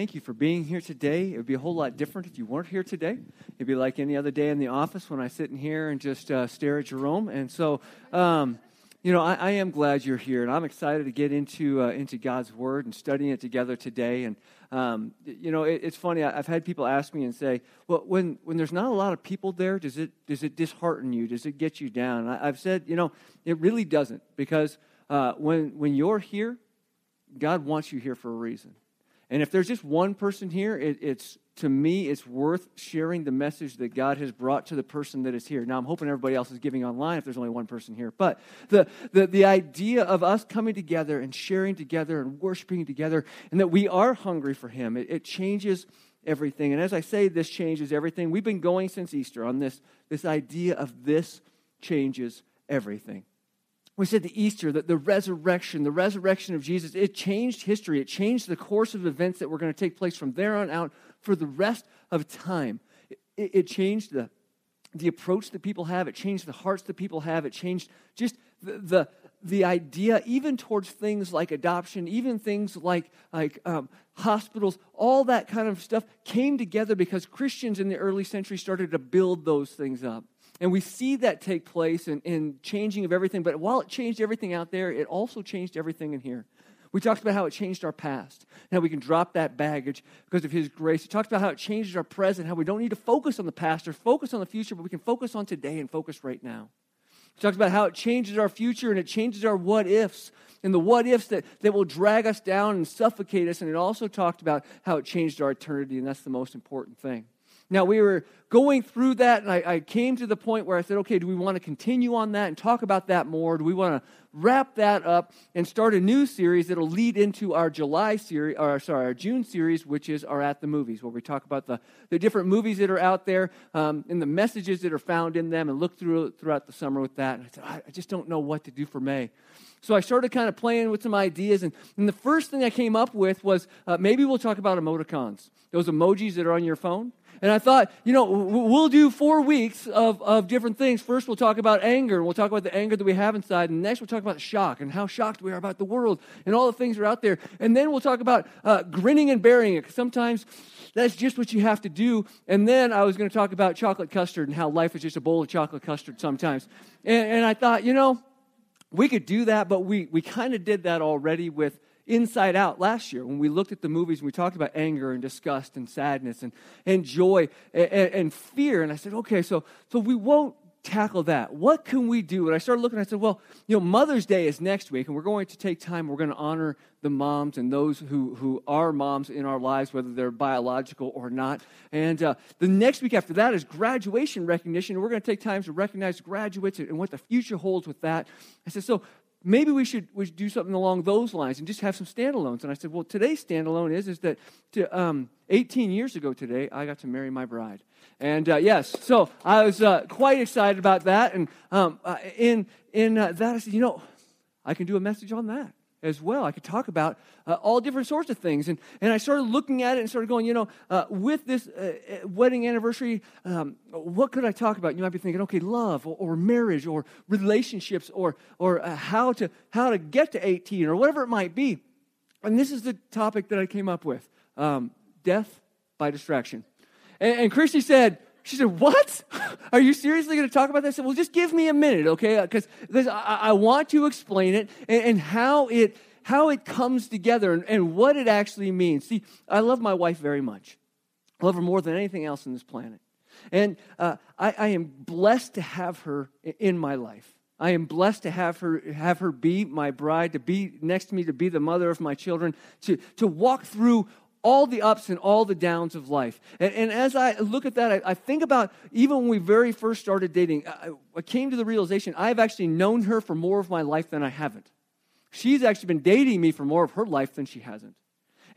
thank you for being here today. It would be a whole lot different if you weren't here today. It'd be like any other day in the office when I sit in here and just uh, stare at Jerome. And so, um, you know, I, I, am glad you're here, and I'm excited to get into uh, into God's Word and studying it together today. And um, you know, it, it's funny. I, have had people ask me and say, "Well, when when there's not a lot of people there, does it does it dishearten you? Does it get you down?" I, have said, you know, it really doesn't, because uh, when when you're here, God wants you here for a reason. And if there's just one person here, it, it's to me, it's worth sharing the message that God has brought to the person that is here. Now, I'm hoping everybody else is giving online if there's only one person here. But the, the, the idea of us coming together and sharing together and worshiping together, and that we are hungry for Him, it, it changes everything. And as I say, this changes everything. We've been going since Easter on this, this idea of this changes everything we said the Easter, the, the resurrection, the resurrection of Jesus, it changed history. It changed the course of events that were going to take place from there on out for the rest of time. It, it changed the, the approach that people have. It changed the hearts that people have. It changed just the, the, the idea, even towards things like adoption, even things like, like um, hospitals, all that kind of stuff came together because Christians in the early century started to build those things up. And we see that take place in, in changing of everything. But while it changed everything out there, it also changed everything in here. We talked about how it changed our past, how we can drop that baggage because of His grace. We talked about how it changes our present, how we don't need to focus on the past or focus on the future, but we can focus on today and focus right now. We talked about how it changes our future and it changes our what ifs and the what ifs that, that will drag us down and suffocate us. And it also talked about how it changed our eternity, and that's the most important thing. Now, we were going through that, and I, I, came to the point where I said, okay, do we want to continue on that and talk about that more? Do we want to wrap that up and start a new series that'll lead into our July series, or sorry, our June series, which is our At the Movies, where we talk about the, the different movies that are out there um, and the messages that are found in them and look through throughout the summer with that. And I said, I, I just don't know what to do for May. So I started kind of playing with some ideas, and, and the first thing I came up with was uh, maybe we'll talk about emoticons, those emojis that are on your phone. And I thought, you know, we'll do four weeks of, of different things. First, we'll talk about anger, and we'll talk about the anger that we have inside. And next, we'll talk about shock and how shocked we are about the world and all the things that are out there. And then we'll talk about uh, grinning and bearing it. Because sometimes that's just what you have to do. And then I was going to talk about chocolate custard and how life is just a bowl of chocolate custard sometimes. And, and I thought, you know, we could do that, but we, we kind of did that already with Inside Out last year when we looked at the movies and we talked about anger and disgust and sadness and, and joy and, and fear. And I said, okay, so, so we won't tackle that? What can we do? And I started looking, I said, well, you know, Mother's Day is next week, and we're going to take time, we're going to honor the moms and those who, who are moms in our lives, whether they're biological or not. And uh, the next week after that is graduation recognition, we're going to take time to recognize graduates and what the future holds with that. I said, so maybe we should, we should do something along those lines and just have some standalones. And I said, well, today's standalone is, is that to, um, 18 years ago today, I got to marry my bride. And uh, yes, so I was uh, quite excited about that. And um, uh, in, in uh, that, I said, you know, I can do a message on that as well. I could talk about uh, all different sorts of things. And, and I started looking at it and started going, you know, uh, with this uh, uh wedding anniversary, um, what could I talk about? You might be thinking, okay, love or, or marriage or relationships or, or uh, how, to, how to get to 18 or whatever it might be. And this is the topic that I came up with um, death by distraction. And, and Christy said, she said, What? Are you seriously going to talk about this? I said, Well, just give me a minute, okay? Because I, I, want to explain it and, and, how, it, how it comes together and, and what it actually means. See, I love my wife very much. I love her more than anything else on this planet. And uh, I, I am blessed to have her in my life. I am blessed to have her, have her be my bride, to be next to me, to be the mother of my children, to, to walk through all the ups and all the downs of life. And, and as I look at that, I, I, think about even when we very first started dating, I, I came to the realization I've actually known her for more of my life than I haven't. She's actually been dating me for more of her life than she hasn't.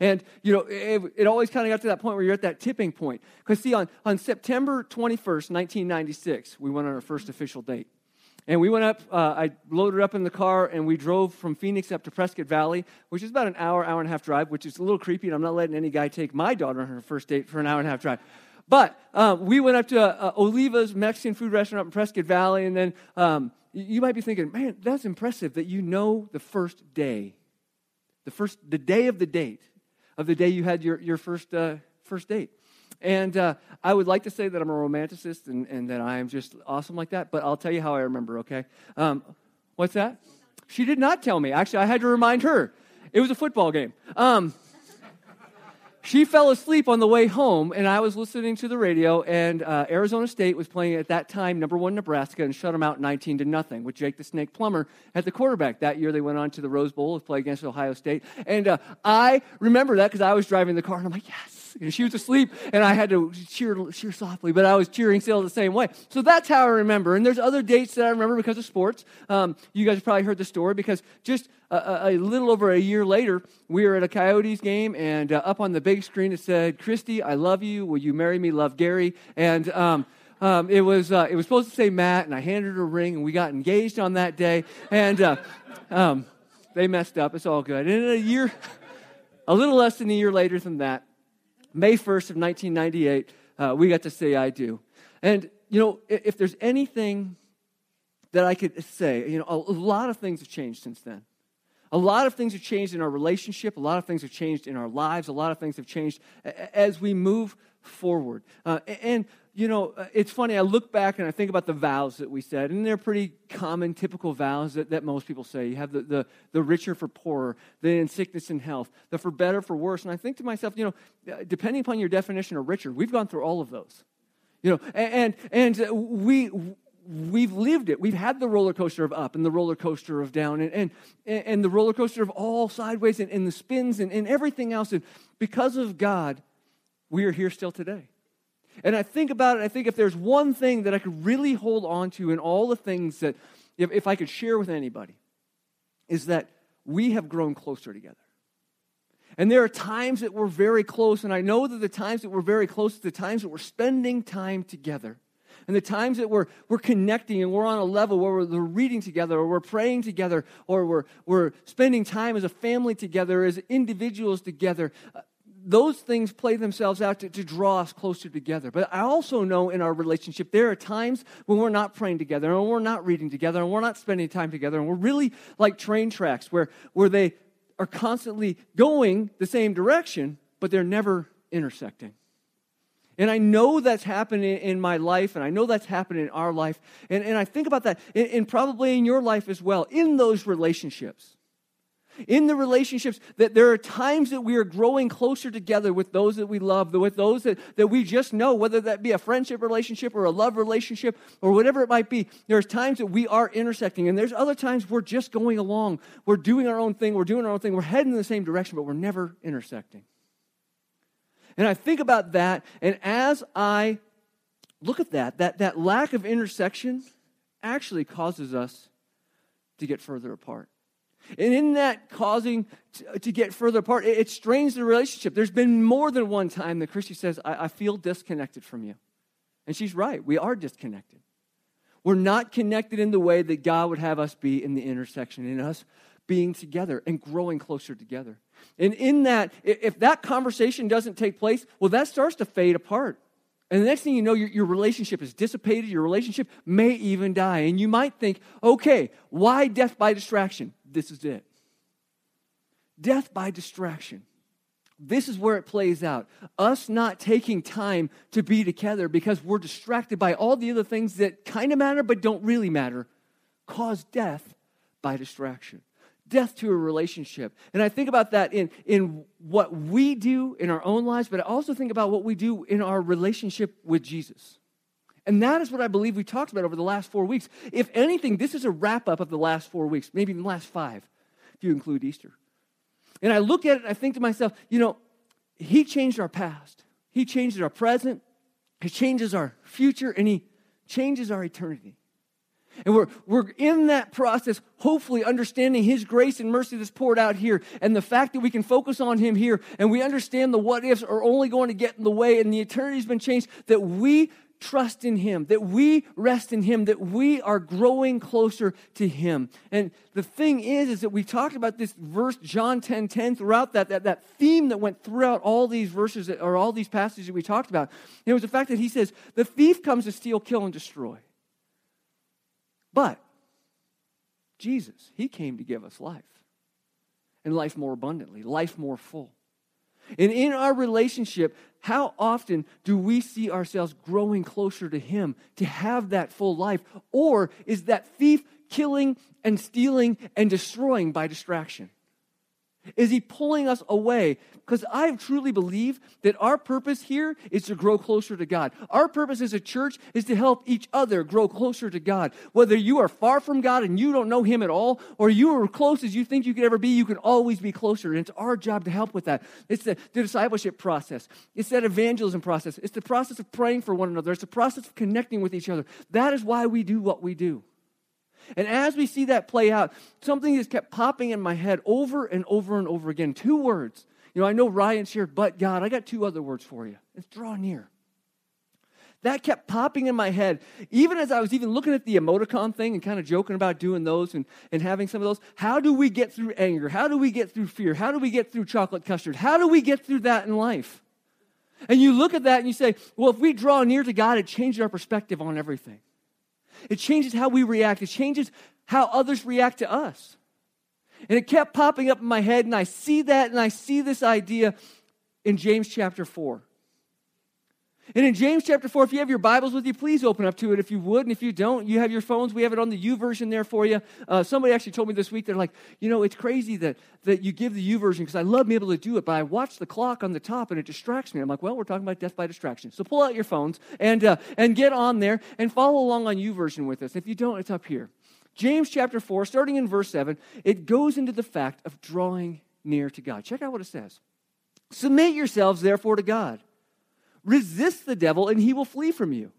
And, you know, it, it always kind of got to that point where you're at that tipping point. Because, see, on, on September 21st, 1996, we went on our first official date. And we went up, uh, I loaded up in the car, and we drove from Phoenix up to Prescott Valley, which is about an hour, hour and a half drive, which is a little creepy, and I'm not letting any guy take my daughter on her first date for an hour and a half drive. But um, we went up to uh, Oliva's Mexican food restaurant in Prescott Valley, and then um, you might be thinking, man, that's impressive that you know the first day, the first, the day of the date. of the day you had your, your first, uh, first date. And uh, I would like to say that I'm a romanticist and, and that I am just awesome like that, but I'll tell you how I remember, okay? Um, what's that? She did not tell me. Actually, I had to remind her. It was a football game. Um, she fell asleep on the way home, and I was listening to the radio, and uh, Arizona State was playing at that time number one Nebraska and shut them out 19 to nothing with Jake the Snake Plummer at the quarterback. That year they went on to the Rose Bowl to play against Ohio State, and uh, I remember that because I was driving the car, and I'm like, yes. And she was asleep, and I had to cheer, cheer softly, but I was cheering still the same way. So that's how I remember. And there's other dates that I remember because of sports. Um, you guys probably heard the story because just a, a, little over a year later, we were at a Coyotes game, and uh, up on the big screen it said, "Christy, I love you. Will you marry me? Love Gary." And um, um, it was uh, it was supposed to say Matt, and I handed her a ring, and we got engaged on that day. And uh, um, they messed up. It's all good. And a year, a little less than a year later than that, May first of 1998, uh, we got to say "I do." And you know, if, if there's anything that I could say, you know, a, a lot of things have changed since then. A lot of things have changed in our relationship. A lot of things have changed in our lives. A lot of things have changed as we move forward. Uh, and, you know, uh, it's funny. I look back and I think about the vows that we said, and they're pretty common, typical vows that, that most people say. You have the, the, the richer for poorer, the in sickness and health, the for better for worse. And I think to myself, you know, uh, depending upon your definition of richer, we've gone through all of those. You know, and, and, and we, we've lived it. We've had the roller coaster of up and the roller coaster of down and, and, and the roller coaster of all sideways and, and the spins and, and everything else. And because of God, we are here still today. And I think about it, I think if there's one thing that I could really hold on to in all the things that, if, if I could share with anybody, is that we have grown closer together. And there are times that we're very close, and I know that the times that we're very close, the times that we're spending time together and the times that we're, we're connecting and we're on a level where we're, reading together or we're praying together or we're, we're spending time as a family together, as individuals together, those things play themselves out to, to, draw us closer together. But I also know in our relationship, there are times when we're not praying together and we're not reading together and we're not spending time together and we're really like train tracks where, where they are constantly going the same direction, but they're never intersecting. And I know that's happening in my life, and I know that's happening in our life. And, and I think about that, and probably in your life as well, in those relationships. In the relationships, that there are times that we are growing closer together with those that we love, with those that, that we just know, whether that be a friendship relationship or a love relationship or whatever it might be. There's times that we are intersecting, and there's other times we're just going along. We're doing our own thing, we're doing our own thing, we're heading in the same direction, but we're never intersecting. And I think about that, and as I look at that, that, that lack of intersection actually causes us to get further apart. And in that causing to, to get further apart, it, it, strains the relationship. There's been more than one time that Christy says, I, I feel disconnected from you. And she's right, we are disconnected. We're not connected in the way that God would have us be in the intersection, in us being together and growing closer together. And in that, if that conversation doesn't take place, well, that starts to fade apart. And the next thing you know, your, your relationship is dissipated, your relationship may even die. And you might think, okay, why death by distraction? This is it. Death by distraction. This is where it plays out. Us not taking time to be together because we're distracted by all the other things that kind of matter but don't really matter cause death by distraction death to a relationship. And I think about that in, in what we do in our own lives, but I also think about what we do in our relationship with Jesus. And that is what I believe we talked about over the last four weeks. If anything, this is a wrap up of the last four weeks, maybe even the last five, if you include Easter. And I look at it and I think to myself, you know, He changed our past, He changes our present, He changes our future, and He changes our eternity. And we're, we're in that process, hopefully understanding His grace and mercy that's poured out here, and the fact that we can focus on Him here, and we understand the what ifs are only going to get in the way, and the eternity's been changed, that we trust in Him, that we rest in Him, that we are growing closer to Him. And the thing is, is that we talked about this verse, John 10 10, throughout that, that, that theme that went throughout all these verses, that, or all these passages that we talked about. And it was the fact that He says, The thief comes to steal, kill, and destroy. But Jesus, He came to give us life and life more abundantly, life more full. And in our relationship, how often do we see ourselves growing closer to Him to have that full life? Or is that thief killing and stealing and destroying by distraction? Is he pulling us away? Because I truly believe that our purpose here is to grow closer to God. Our purpose as a church is to help each other grow closer to God. Whether you are far from God and you don't know Him at all, or you are close as you think you could ever be, you can always be closer. And it's our job to help with that. It's the, the discipleship process, it's that evangelism process, it's the process of praying for one another, it's the process of connecting with each other. That is why we do what we do. And as we see that play out, something just kept popping in my head over and over and over again. Two words. You know, I know Ryan's here, but God, I got two other words for you. It's draw near. That kept popping in my head, even as I was even looking at the emoticon thing and kind of joking about doing those and, and having some of those. How do we get through anger? How do we get through fear? How do we get through chocolate custard? How do we get through that in life? And you look at that and you say, well, if we draw near to God, it changes our perspective on everything. It changes how we react, it changes how others react to us. And it kept popping up in my head, and I see that, and I see this idea in James chapter 4. And in James chapter 4, if you have your Bibles with you, please open up to it if you would. And if you don't, you have your phones. We have it on the YouVersion there for you. Uh, somebody actually told me this week, they're like, you know, it's crazy that, that you give the YouVersion because I love being able to do it, but I watch the clock on the top and it distracts me. I'm like, well, we're talking about death by distraction. So pull out your phones and, uh, and get on there and follow along on U YouVersion with us. If you don't, it's up here. James chapter 4, starting in verse 7, it goes into the fact of drawing near to God. Check out what it says. Submit yourselves, therefore, to God. Resist the devil, and he will flee from you.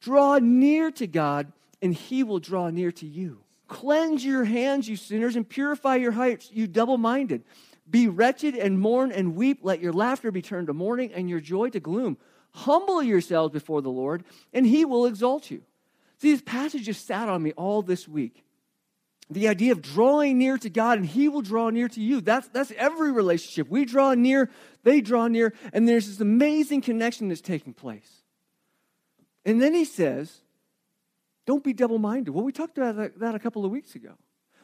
Draw near to God, and he will draw near to you. Cleanse your hands, you sinners, and purify your hearts, you double minded. Be wretched and mourn and weep. Let your laughter be turned to mourning and your joy to gloom. Humble yourselves before the Lord, and he will exalt you. See, this passage just sat on me all this week. The idea of drawing near to God and He will draw near to you. That's, that's every relationship. We draw near, they draw near, and there's this amazing connection that's taking place. And then He says, don't be double minded. Well, we talked about that, a couple of weeks ago.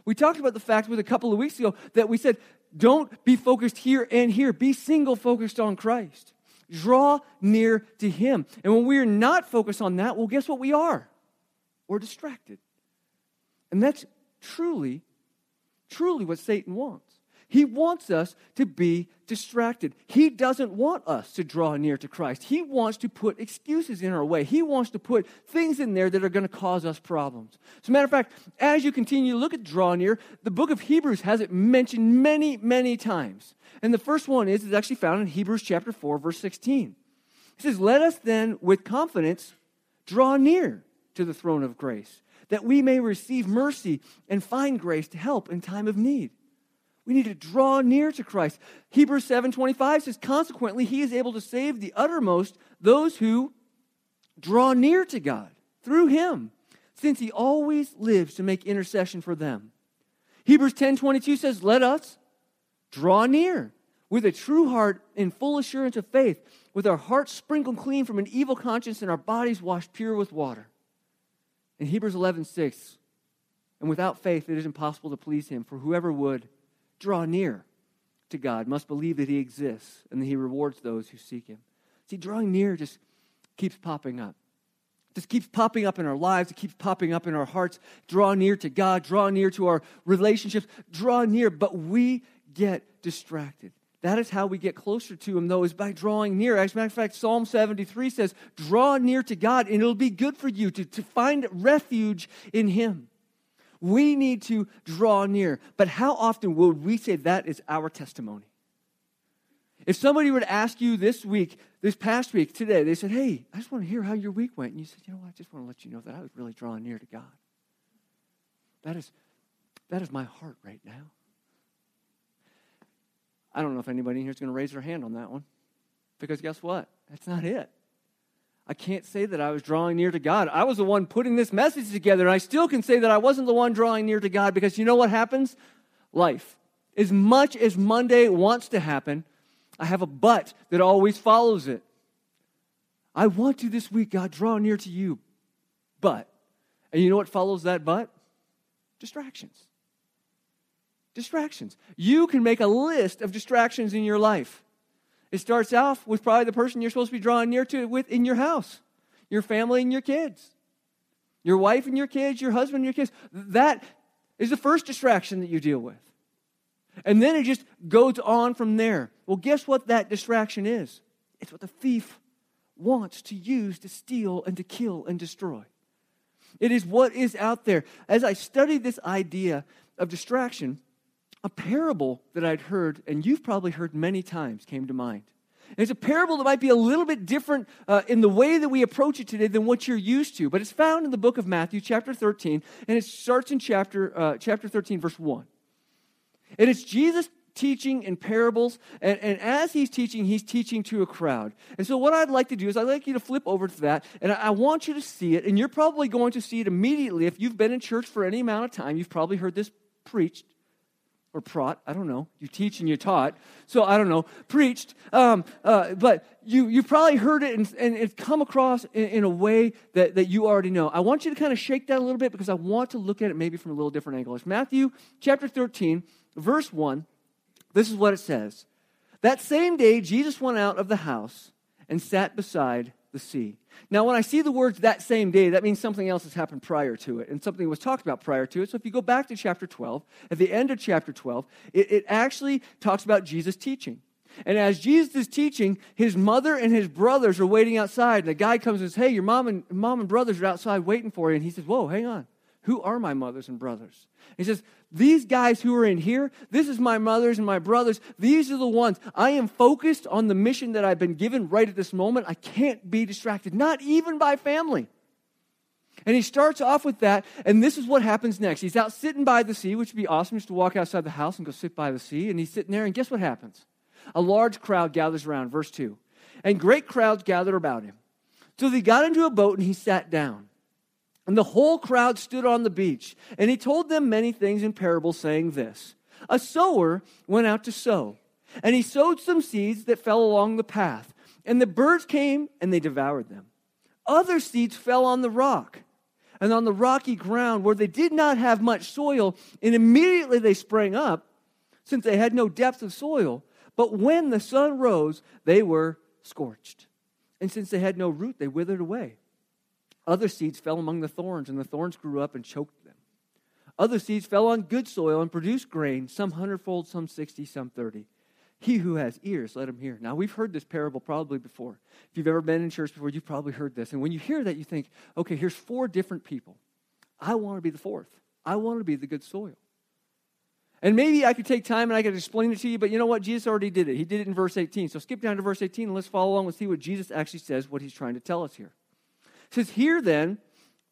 We talked about the fact with a couple of weeks ago that we said, don't be focused here and here. Be single focused on Christ. Draw near to Him. And when we are not focused on that, well, guess what we are? We're distracted. And that's truly, truly what Satan wants. He wants us to be distracted. He doesn't want us to draw near to Christ. He wants to put excuses in our way. He wants to put things in there that are going to cause us problems. As a matter of fact, as you continue to look at draw near, the book of Hebrews has it mentioned many, many times. And the first one is, is actually found in Hebrews chapter 4, verse 16. It says, Let us then with confidence draw near to the throne of grace, that we may receive mercy and find grace to help in time of need. We need to draw near to Christ. Hebrews 7:25 says consequently he is able to save the uttermost those who draw near to God through him since he always lives to make intercession for them. Hebrews 10:22 says let us draw near with a true heart in full assurance of faith with our hearts sprinkled clean from an evil conscience and our bodies washed pure with water. In Hebrews 11, 6, and without faith it is impossible to please him, for whoever would draw near to God must believe that he exists and that he rewards those who seek him. See, drawing near just keeps popping up. Just keeps popping up in our lives. It keeps popping up in our hearts. Draw near to God. Draw near to our relationships. Draw near, but we get distracted. That is how we get closer to Him, though, is by drawing near. As a matter of fact, Psalm 73 says, Draw near to God, and it'll be good for you to, to find refuge in Him. We need to draw near. But how often will we say that is our testimony? If somebody were to ask you this week, this past week, today, they said, Hey, I just want to hear how your week went. And you said, You know what? I just want to let you know that I was really drawing near to God. That is, that is my heart right now. I don't know if anybody in here is going to raise their hand on that one. Because guess what? That's not it. I can't say that I was drawing near to God. I was the one putting this message together, and I still can say that I wasn't the one drawing near to God because you know what happens? Life. As much as Monday wants to happen, I have a but that always follows it. I want to this week, God, draw near to you. But, and you know what follows that but? Distractions. Distractions. You can make a list of distractions in your life. It starts off with probably the person you're supposed to be drawing near to with in your house, your family and your kids, your wife and your kids, your husband and your kids. That is the first distraction that you deal with. And then it just goes on from there. Well, guess what that distraction is? It's what the thief wants to use to steal and to kill and destroy. It is what is out there. As I studied this idea of distraction, a parable that I'd heard, and you've probably heard many times, came to mind. And it's a parable that might be a little bit different uh, in the way that we approach it today than what you're used to, but it's found in the book of Matthew, chapter 13, and it starts in chapter, uh, chapter 13, verse 1. And it's Jesus teaching in parables, and, and as he's teaching, he's teaching to a crowd. And so, what I'd like to do is, I'd like you to flip over to that, and I, I want you to see it, and you're probably going to see it immediately. If you've been in church for any amount of time, you've probably heard this preached or prot. I don't know. You teach and you taught. So I don't know. Preached. Um, uh, but you, you probably heard it and, and it's come across in, in, a way that, that you already know. I want you to kind of shake that a little bit because I want to look at it maybe from a little different angle. It's Matthew chapter 13, verse 1. This is what it says. That same day, Jesus went out of the house and sat beside the sea. Now, when I see the words that same day, that means something else has happened prior to it, and something was talked about prior to it. So if you go back to chapter 12, at the end of chapter 12, it, it actually talks about Jesus teaching. And as Jesus is teaching, his mother and his brothers are waiting outside. And the guy comes and says, Hey, your mom and, mom and brothers are outside waiting for you. And he says, Whoa, hang on. Who are my mothers and brothers? He says, These guys who are in here, this is my mothers and my brothers. These are the ones. I am focused on the mission that I've been given right at this moment. I can't be distracted, not even by family. And he starts off with that, and this is what happens next. He's out sitting by the sea, which would be awesome just to walk outside the house and go sit by the sea. And he's sitting there, and guess what happens? A large crowd gathers around, verse 2. And great crowds gathered about him. So he got into a boat and he sat down. And the whole crowd stood on the beach. And he told them many things in parables, saying this A sower went out to sow, and he sowed some seeds that fell along the path. And the birds came and they devoured them. Other seeds fell on the rock and on the rocky ground where they did not have much soil, and immediately they sprang up, since they had no depth of soil. But when the sun rose, they were scorched. And since they had no root, they withered away. Other seeds fell among the thorns, and the thorns grew up and choked them. Other seeds fell on good soil and produced grain, some hundredfold, some sixty, some thirty. He who has ears, let him hear. Now, we've heard this parable probably before. If you've ever been in church before, you've probably heard this. And when you hear that, you think, okay, here's four different people. I want to be the fourth. I want to be the good soil. And maybe I could take time and I could explain it to you, but you know what? Jesus already did it. He did it in verse 18. So skip down to verse 18 and let's follow along and see what Jesus actually says, what he's trying to tell us here. It says, Hear then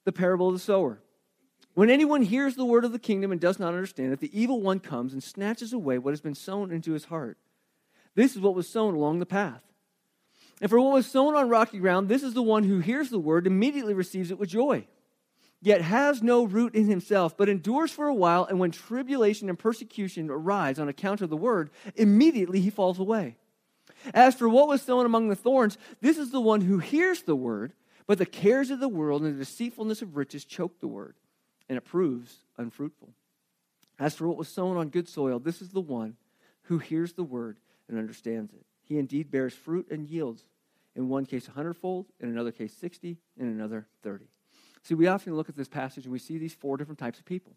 the parable of the sower. When anyone hears the word of the kingdom and does not understand it, the evil one comes and snatches away what has been sown into his heart. This is what was sown along the path. And for what was sown on rocky ground, this is the one who hears the word, immediately receives it with joy, yet has no root in himself, but endures for a while, and when tribulation and persecution arise on account of the word, immediately he falls away. As for what was sown among the thorns, this is the one who hears the word but the cares of the world and the deceitfulness of riches choke the word, and it proves unfruitful. As for what was sown on good soil, this is the one who hears the word and understands it. He indeed bears fruit and yields, in one case a hundredfold, in another case sixty, in another thirty. See, we often look at this passage and we see these four different types of people.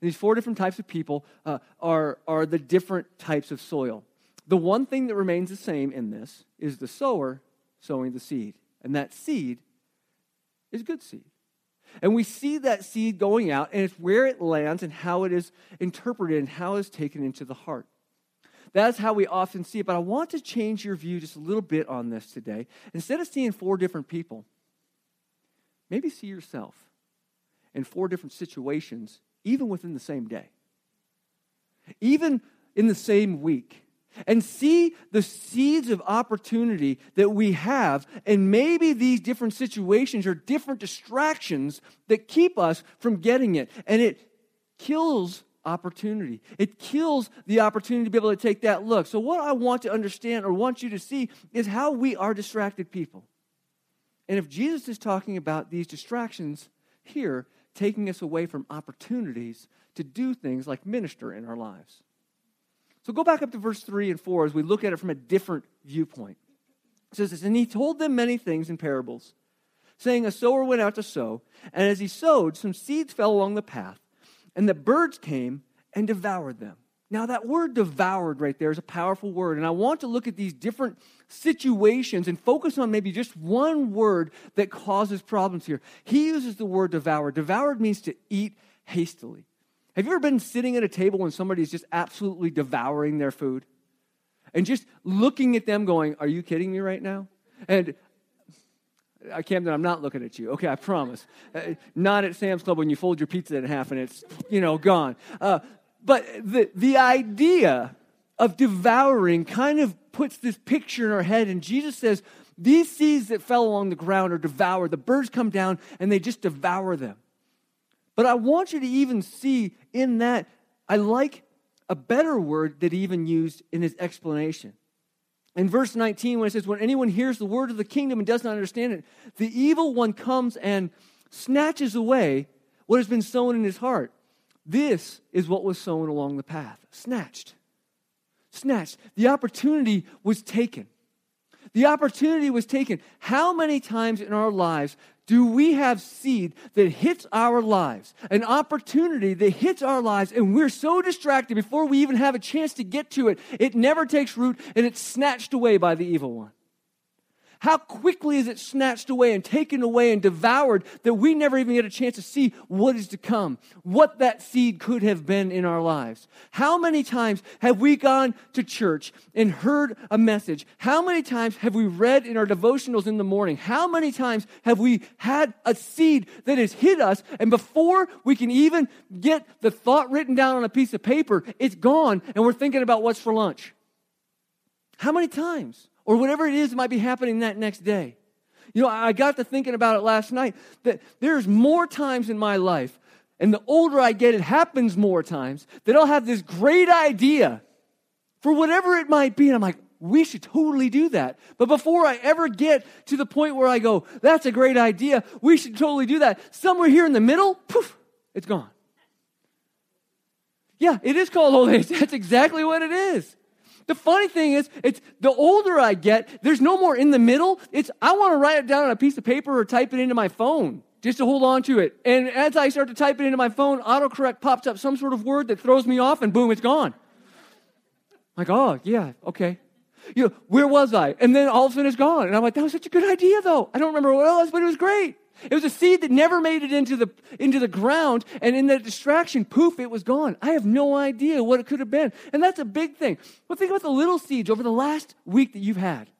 And these four different types of people uh, are, are the different types of soil. The one thing that remains the same in this is the sower sowing the seed. And that seed is good seed. And we see that seed going out, and it's where it lands and how it is interpreted and how it is taken into the heart. That's how we often see it. But I want to change your view just a little bit on this today. Instead of seeing four different people, maybe see yourself in four different situations, even within the same day, even in the same week and see the seeds of opportunity that we have. And maybe these different situations are different distractions that keep us from getting it. And it kills opportunity. It kills the opportunity to be able to take that look. So, what I want to understand or want you to see is how we are distracted people. And if Jesus is talking about these distractions here, taking us away from opportunities to do things like minister in our lives. So go back up to verse 3 and 4 as we look at it from a different viewpoint. It says this, and he told them many things in parables, saying, A sower went out to sow, and as he sowed, some seeds fell along the path, and the birds came and devoured them. Now, that word devoured right there is a powerful word, and I want to look at these different situations and focus on maybe just one word that causes problems here. He uses the word devoured. Devoured means to eat hastily. Have you ever been sitting at a table when somebody's just absolutely devouring their food? And just looking at them going, Are you kidding me right now? And I Camden, I'm not looking at you. Okay, I promise. Uh, not at Sam's Club when you fold your pizza in half and it's, you know, gone. Uh, but the, the idea of devouring kind of puts this picture in our head, and Jesus says, These seeds that fell along the ground are devoured. The birds come down and they just devour them. But I want you to even see in that, I like a better word that he even used in his explanation. In verse 19, when it says, When anyone hears the word of the kingdom and does not understand it, the evil one comes and snatches away what has been sown in his heart. This is what was sown along the path. Snatched. Snatched. The opportunity was taken. The opportunity was taken. How many times in our lives do we have seed that hits our lives, an opportunity that hits our lives, and we're so distracted before we even have a chance to get to it, it never takes root and it's snatched away by the evil one? How quickly is it snatched away and taken away and devoured that we never even get a chance to see what is to come, what that seed could have been in our lives? How many times have we gone to church and heard a message? How many times have we read in our devotionals in the morning? How many times have we had a seed that has hit us and before we can even get the thought written down on a piece of paper, it's gone and we're thinking about what's for lunch? How many times? Or whatever it is that might be happening that next day. You know, I got to thinking about it last night that there's more times in my life, and the older I get, it happens more times, that I'll have this great idea for whatever it might be. And I'm like, we should totally do that. But before I ever get to the point where I go, that's a great idea, we should totally do that, somewhere here in the middle, poof, it's gone. Yeah, it is called old age. That's exactly what it is. The funny thing is, it's the older I get, there's no more in the middle. It's I want to write it down on a piece of paper or type it into my phone just to hold on to it. And as I start to type it into my phone, autocorrect pops up some sort of word that throws me off, and boom, it's gone. Like, oh yeah, okay. You know, where was I? And then all of a sudden it's gone. And I'm like, that was such a good idea, though. I don't remember what it was, but it was great. It was a seed that never made it into the, into the ground, and in that distraction, poof, it was gone. I have no idea what it could have been. And that's a big thing. But think about the little seeds over the last week that you've had.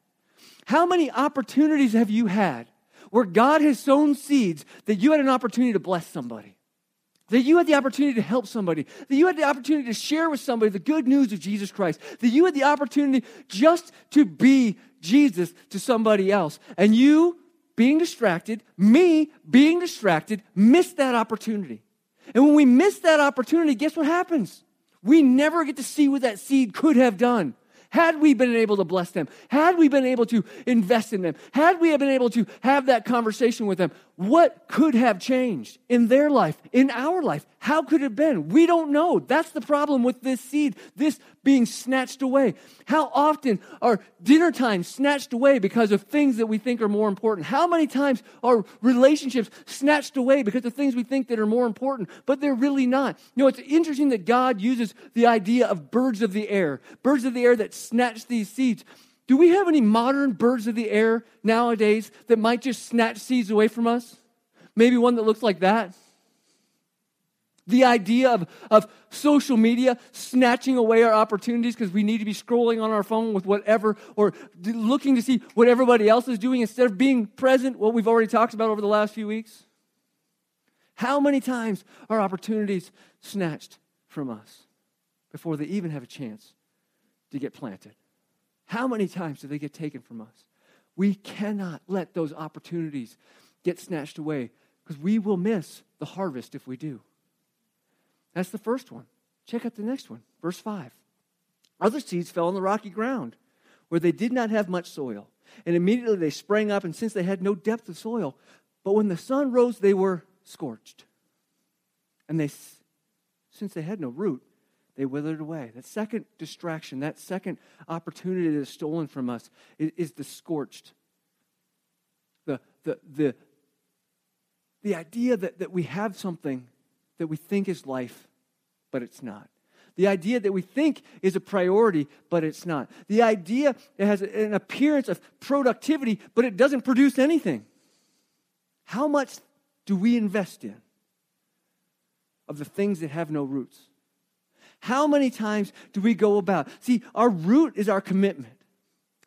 How many opportunities have you had where God has sown seeds that you had an opportunity to bless somebody? That you had the opportunity to help somebody, that you had the opportunity to share with somebody the good news of Jesus Christ, that you had the opportunity just to be Jesus to somebody else. And you being distracted, me being distracted, missed that opportunity. And when we miss that opportunity, guess what happens? We never get to see what that seed could have done. Had we been able to bless them, had we been able to invest in them, had we been able to have that conversation with them, what could have changed in their life, in our life? How could it have been? We don't know. That's the problem with this seed, this being snatched away. How often are dinner times snatched away because of things that we think are more important? How many times are relationships snatched away because of things we think that are more important, but they're really not? You know, it's interesting that God uses the idea of birds of the air, birds of the air that snatch these seeds. Do we have any modern birds of the air nowadays that might just snatch seeds away from us? Maybe one that looks like that? The idea of, of social media snatching away our opportunities because we need to be scrolling on our phone with whatever or looking to see what everybody else is doing instead of being present, what we've already talked about over the last few weeks. How many times are opportunities snatched from us before they even have a chance to get planted? How many times do they get taken from us? We cannot let those opportunities get snatched away because we will miss the harvest if we do. That's the first one. Check out the next one, verse 5. Other seeds fell on the rocky ground where they did not have much soil. And immediately they sprang up, and since they had no depth of soil, but when the sun rose, they were scorched. And they, since they had no root, they withered away. That second distraction, that second opportunity that is stolen from us is, is the scorched. The, the, the, the idea that, that we have something that we think is life, but it's not. The idea that we think is a priority, but it's not. The idea it has an appearance of productivity, but it doesn't produce anything. How much do we invest in of the things that have no roots? How many times do we go about? See, our root is our commitment.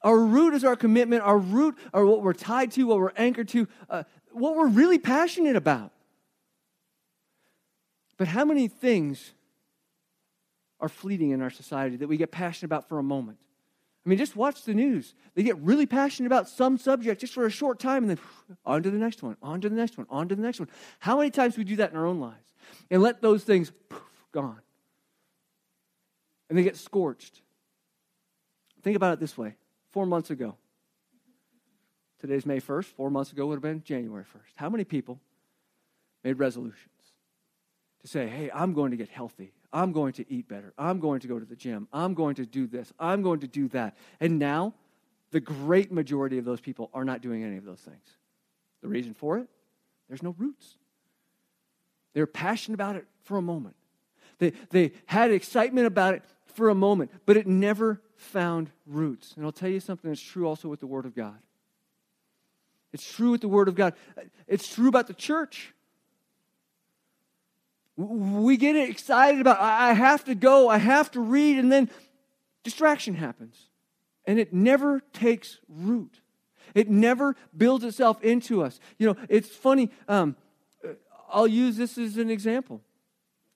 Our root is our commitment. Our root are what we're tied to, what we're anchored to, uh, what we're really passionate about. But how many things are fleeting in our society that we get passionate about for a moment? I mean, just watch the news. They get really passionate about some subject just for a short time and then on to the next one, on to the next one, on to the next one. How many times we do that in our own lives? And let those things poof, gone. And they get scorched. Think about it this way four months ago, today's May 1st, four months ago would have been January 1st. How many people made resolutions to say, hey, I'm going to get healthy? I'm going to eat better. I'm going to go to the gym. I'm going to do this. I'm going to do that. And now, the great majority of those people are not doing any of those things. The reason for it? There's no roots. They're passionate about it for a moment. They, they had excitement about it for a moment, but it never found roots. And I'll tell you something that's true also with the Word of God. It's true with the Word of God. It's true about the church. We get excited about, I have to go, I have to read, and then distraction happens. And it never takes root. It never builds itself into us. You know, it's funny. Um, I'll use this as an example.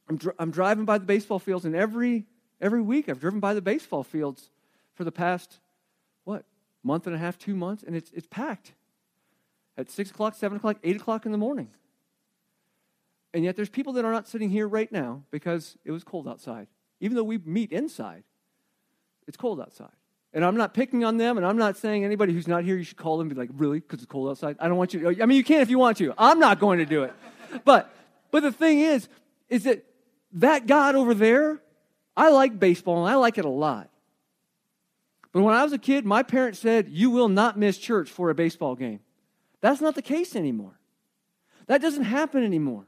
I'm, dr- I'm driving by the baseball fields, and every, every week I've driven by the baseball fields for the past, what, month and a half, two months, and it's, it's packed at 6 o'clock, 7 o'clock, 8 o'clock in the morning. And yet there's people that are not sitting here right now because it was cold outside. Even though we meet inside, it's cold outside. And I'm not picking on them, and I'm not saying anybody who's not here, you should call them and be like, really? Because it's cold outside? I don't want you to. I mean, you can if you want to. I'm not going to do it. but, but the thing is, is that that God over there, I like baseball, and I like it a lot. But when I was a kid, my parents said, you will not miss church for a baseball game. That's not the case anymore. That doesn't happen anymore.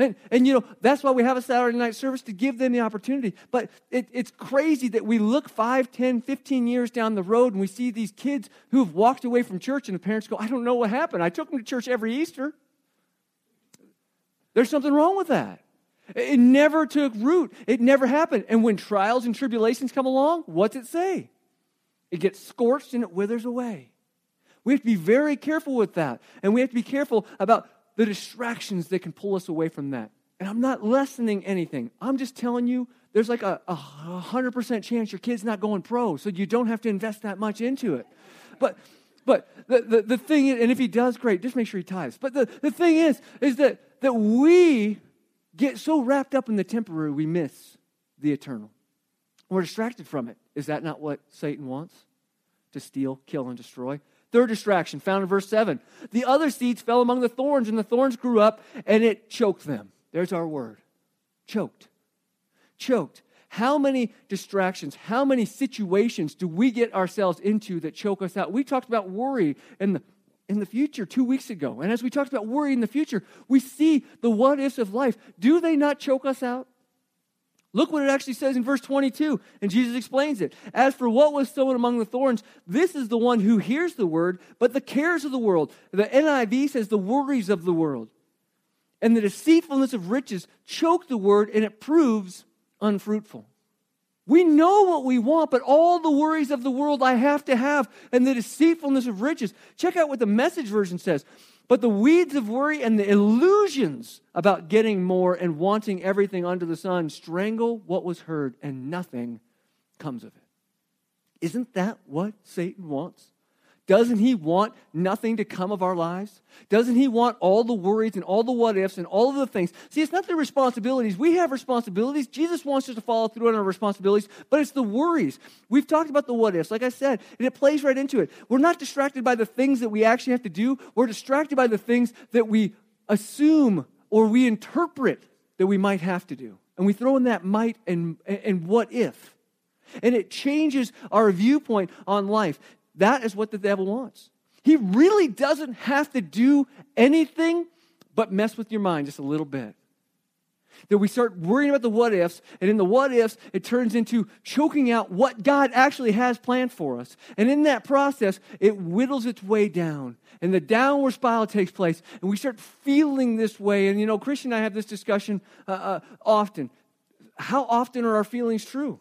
And, and you know, that's why we have a Saturday night service to give them the opportunity. But it, it's crazy that we look 5, 10, 15 years down the road and we see these kids who have walked away from church and the parents go, I don't know what happened. I took them to church every Easter. There's something wrong with that. It never took root. It never happened. And when trials and tribulations come along, what's it say? It gets scorched and it withers away. We have to be very careful with that. And we have to be careful about the distractions that can pull us away from that. And I'm not lessening anything. I'm just telling you there's like a, a 100% chance your kid's not going pro, so you don't have to invest that much into it. But but the, the, the thing is, and if he does, great, just make sure he tithes. But the, the thing is, is that, that we get so wrapped up in the temporary, we miss the eternal. We're distracted from it. Is that not what Satan wants? To steal, kill, and destroy? Third distraction, found in verse 7. The other seeds fell among the thorns, and the thorns grew up, and it choked them. There's our word choked. Choked. How many distractions, how many situations do we get ourselves into that choke us out? We talked about worry in the, in the future two weeks ago. And as we talked about worry in the future, we see the what ifs of life. Do they not choke us out? Look what it actually says in verse 22, and Jesus explains it. As for what was sown among the thorns, this is the one who hears the word, but the cares of the world, the NIV says the worries of the world, and the deceitfulness of riches choke the word, and it proves unfruitful. We know what we want, but all the worries of the world I have to have, and the deceitfulness of riches. Check out what the message version says. But the weeds of worry and the illusions about getting more and wanting everything under the sun strangle what was heard, and nothing comes of it. Isn't that what Satan wants? Doesn't he want nothing to come of our lives? Doesn't he want all the worries and all the what ifs and all of the things? See, it's not the responsibilities. We have responsibilities. Jesus wants us to follow through on our responsibilities, but it's the worries. We've talked about the what ifs, like I said, and it plays right into it. We're not distracted by the things that we actually have to do, we're distracted by the things that we assume or we interpret that we might have to do. and we throw in that might and, and what if. And it changes our viewpoint on life. That is what the devil wants. He really doesn't have to do anything but mess with your mind just a little bit. That we start worrying about the what ifs, and in the what ifs, it turns into choking out what God actually has planned for us. And in that process, it whittles its way down, and the downward spiral takes place, and we start feeling this way. And you know, Christian and I have this discussion uh, uh, often. How often are our feelings true?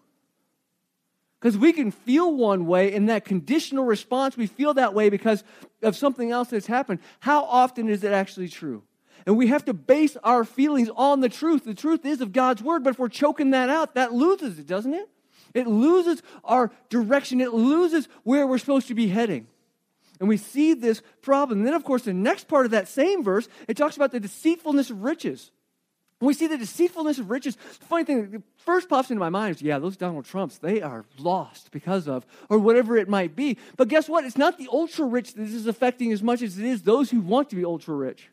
Because we can feel one way in that conditional response, we feel that way because of something else that's happened. How often is it actually true? And we have to base our feelings on the truth. The truth is of God's word, but if we're choking that out, that loses it, doesn't it? It loses our direction, it loses where we're supposed to be heading. And we see this problem. And then, of course, the next part of that same verse, it talks about the deceitfulness of riches. We see the deceitfulness of riches. The funny thing that first pops into my mind is, yeah, those Donald Trumps, they are lost because of, or whatever it might be. But guess what? It's not the ultra rich that this is affecting as much as it is those who want to be ultra rich.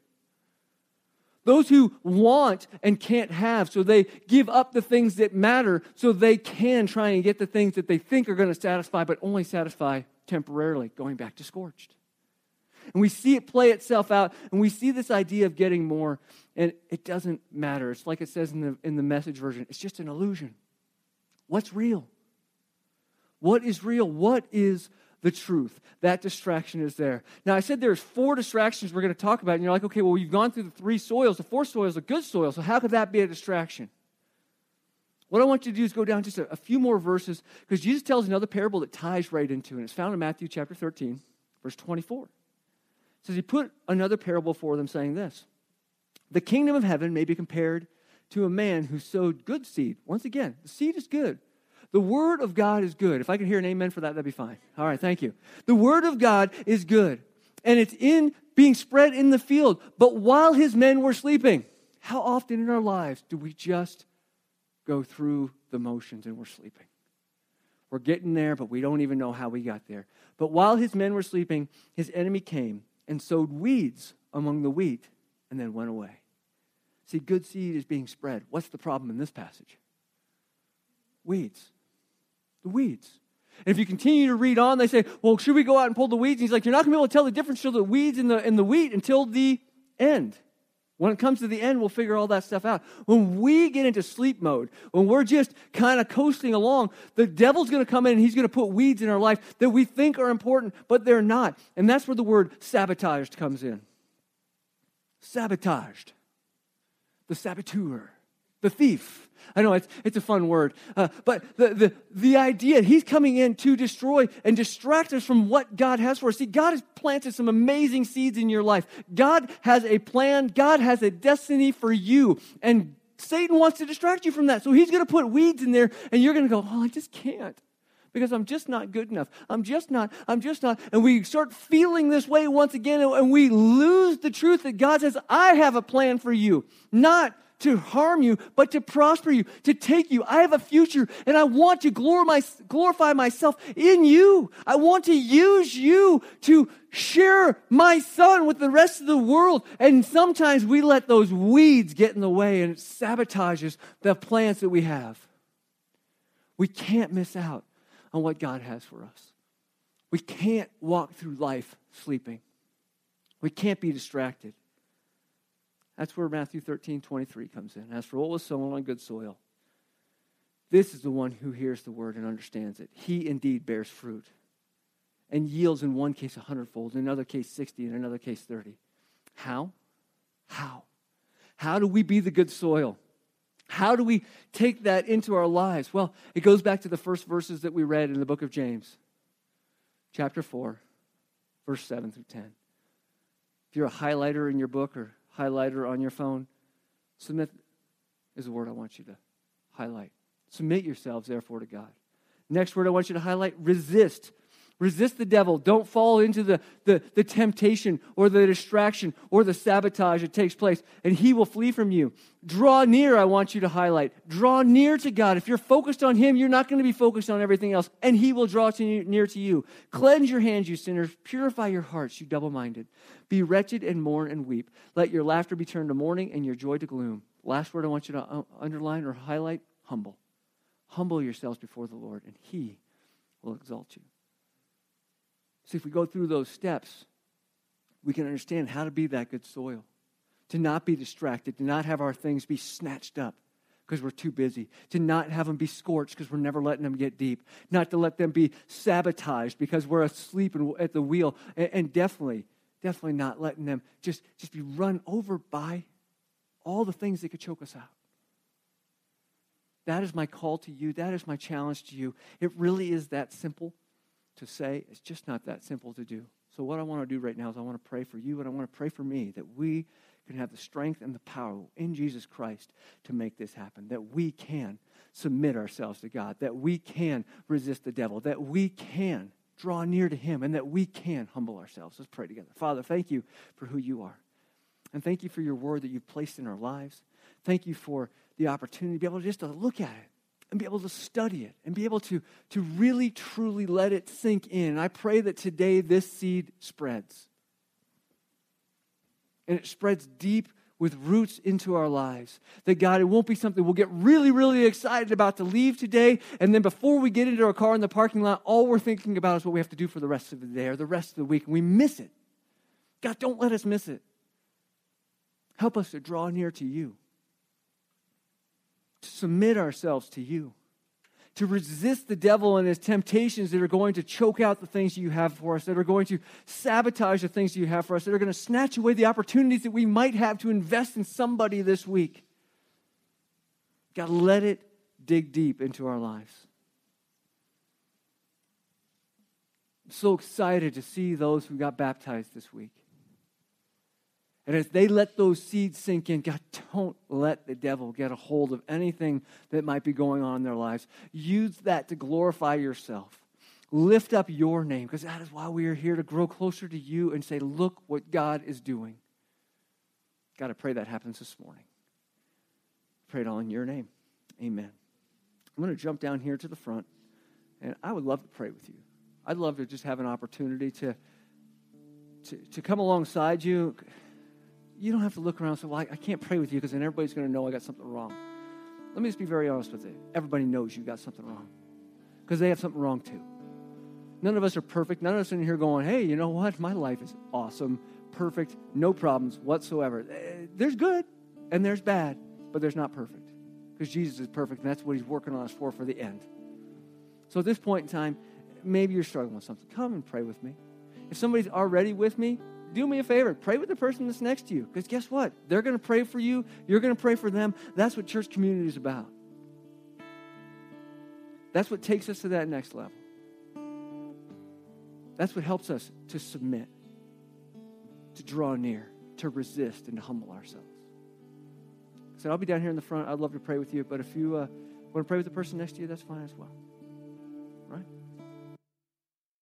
Those who want and can't have, so they give up the things that matter so they can try and get the things that they think are going to satisfy, but only satisfy temporarily, going back to scorched. And we see it play itself out, and we see this idea of getting more, and it doesn't matter. It's like it says in the, in the message version it's just an illusion. What's real? What is real? What is the truth. That distraction is there. Now, I said there's four distractions we're going to talk about, and you're like, okay, well, you've gone through the three soils. The fourth soil is a good soil, so how could that be a distraction? What I want you to do is go down just a, a few more verses because Jesus tells another parable that ties right into it. And it's found in Matthew chapter 13, verse 24. Says, He put another parable for them, saying this The kingdom of heaven may be compared to a man who sowed good seed. Once again, the seed is good. The Word of God is good. If I could hear an amen for that, that'd be fine. All right, thank you. The Word of God is good, and it's in being spread in the field. But while his men were sleeping, how often in our lives do we just go through the motions and we're sleeping? We're getting there, but we don't even know how we got there. But while his men were sleeping, his enemy came and sowed weeds among the wheat and then went away. See, good seed is being spread. What's the problem in this passage? Weeds the weeds. And if you continue to read on, they say, well, should we go out and pull the weeds? And he's like, you're not going to be able to tell the difference between the weeds and the, and the wheat until the end. When it comes to the end, we'll figure all that stuff out. When we get into sleep mode, when we're just kind of coasting along, the devil's going to come in and he's going to put weeds in our life that we think are important, but they're not. And that's where the word sabotaged comes in. Sabotaged. The saboteur. The thief I know it's, it's a fun word. Uh, but the, the, the idea, he's coming in to destroy and distract us from what God has for us. See, God has planted some amazing seeds in your life. God has a plan, God has a destiny for you. And Satan wants to distract you from that. So he's going to put weeds in there, and you're going to go, Oh, I just can't because I'm just not good enough. I'm just not, I'm just not. And we start feeling this way once again, and we lose the truth that God says, I have a plan for you, not to harm you, but to prosper you, to take you. I have a future and I want to glorify myself in you. I want to use you to share my son with the rest of the world. And sometimes we let those weeds get in the way and it sabotages the plans that we have. We can't miss out on what God has for us. We can't walk through life sleeping. We can't be distracted. That's where Matthew 13, 23 comes in. As for what was sown on good soil, this is the one who hears the word and understands it. He indeed bears fruit and yields in one case a hundredfold, in another case 60, in another case 30. How? How? How do we be the good soil? How do we take that into our lives? Well, it goes back to the first verses that we read in the book of James, chapter 4, verse 7 through 10. If you're a highlighter in your book or highlighter on your phone. Submit is the word I want you to highlight. Submit yourselves, therefore, to God. Next word I want you to highlight resist. Resist the devil. Don't fall into the, the, the, temptation or the distraction or the sabotage that takes place, and he will flee from you. Draw near, I want you to highlight. Draw near to God. If you're focused on him, you're not going to be focused on everything else, and he will draw to you, near to you. Cleanse your hands, you sinners. Purify your hearts, you double minded. Be wretched and mourn and weep. Let your laughter be turned to mourning and your joy to gloom. Last word I want you to uh, underline or highlight humble. Humble yourselves before the Lord, and He will exalt you. See, if we go through those steps, we can understand how to be that good soil, to not be distracted, to not have our things be snatched up because we're too busy, to not have them be scorched because we're never letting them get deep, not to let them be sabotaged because we're asleep at the wheel, and, definitely, definitely not letting them just, just be run over by all the things that could choke us out. That is my call to you. That is my challenge to you. It really is that simple to say. It's just not that simple to do. So, what I want to do right now is I want to pray for you and I want to pray for me that we can have the strength and the power in Jesus Christ to make this happen, that we can submit ourselves to God, that we can resist the devil, that we can draw near to Him, and that we can humble ourselves. Let's pray together. Father, thank you for who you are. And thank you for your word that you've placed in our lives. Thank you for the opportunity to be able to just to look at it and be able to study it and be able to, to really, truly let it sink in. And I pray that today this seed spreads. And it spreads deep with roots into our lives. That God, it won't be something we'll get really, really excited about to leave today. And then before we get into our car in the parking lot, all we're thinking about is what we have to do for the rest of the day or the rest of the week. And we miss it. God, don't let us miss it. Help us to draw near to you to submit ourselves to you, to resist the devil and his temptations that are going to choke out the things you have for us, that are going to sabotage the things you have for us, that are going to snatch away the opportunities that we might have to invest in somebody this week. God, let it dig deep into our lives. I'm so excited to see those who got baptized this week. And as they let those seeds sink in, God, don't let the devil get a hold of anything that might be going on in their lives. Use that to glorify yourself. Lift up your name, because that is why we are here to grow closer to you and say, look what God is doing. God, I pray that happens this morning. Pray it all in your name. Amen. I'm going to jump down here to the front, and I would love to pray with you. I'd love to just have an opportunity to, to, to come alongside you you don't have to look around and say, Well, I, I can't pray with you because then everybody's going to know I got something wrong. Let me just be very honest with you. Everybody knows you got something wrong because they have something wrong too. None of us are perfect. None of us are in here going, Hey, you know what? My life is awesome, perfect, no problems whatsoever. Eh, there's good and there's bad, but there's not perfect because Jesus is perfect and that's what he's working on us for for the end. So at this point in time, maybe you're struggling with something. Come and pray with me. If somebody's already with me, do me a favor pray with the person that's next to you. Because guess what? They're going to pray for you you're going to pray for them. That's what church community is about. That's what takes us to that next level. That's what helps us to submit to draw near to resist and to humble ourselves. So i'll be down here in the front. I'd love to pray with you but if you uh, want to pray with the person next to you that's fine as well. Right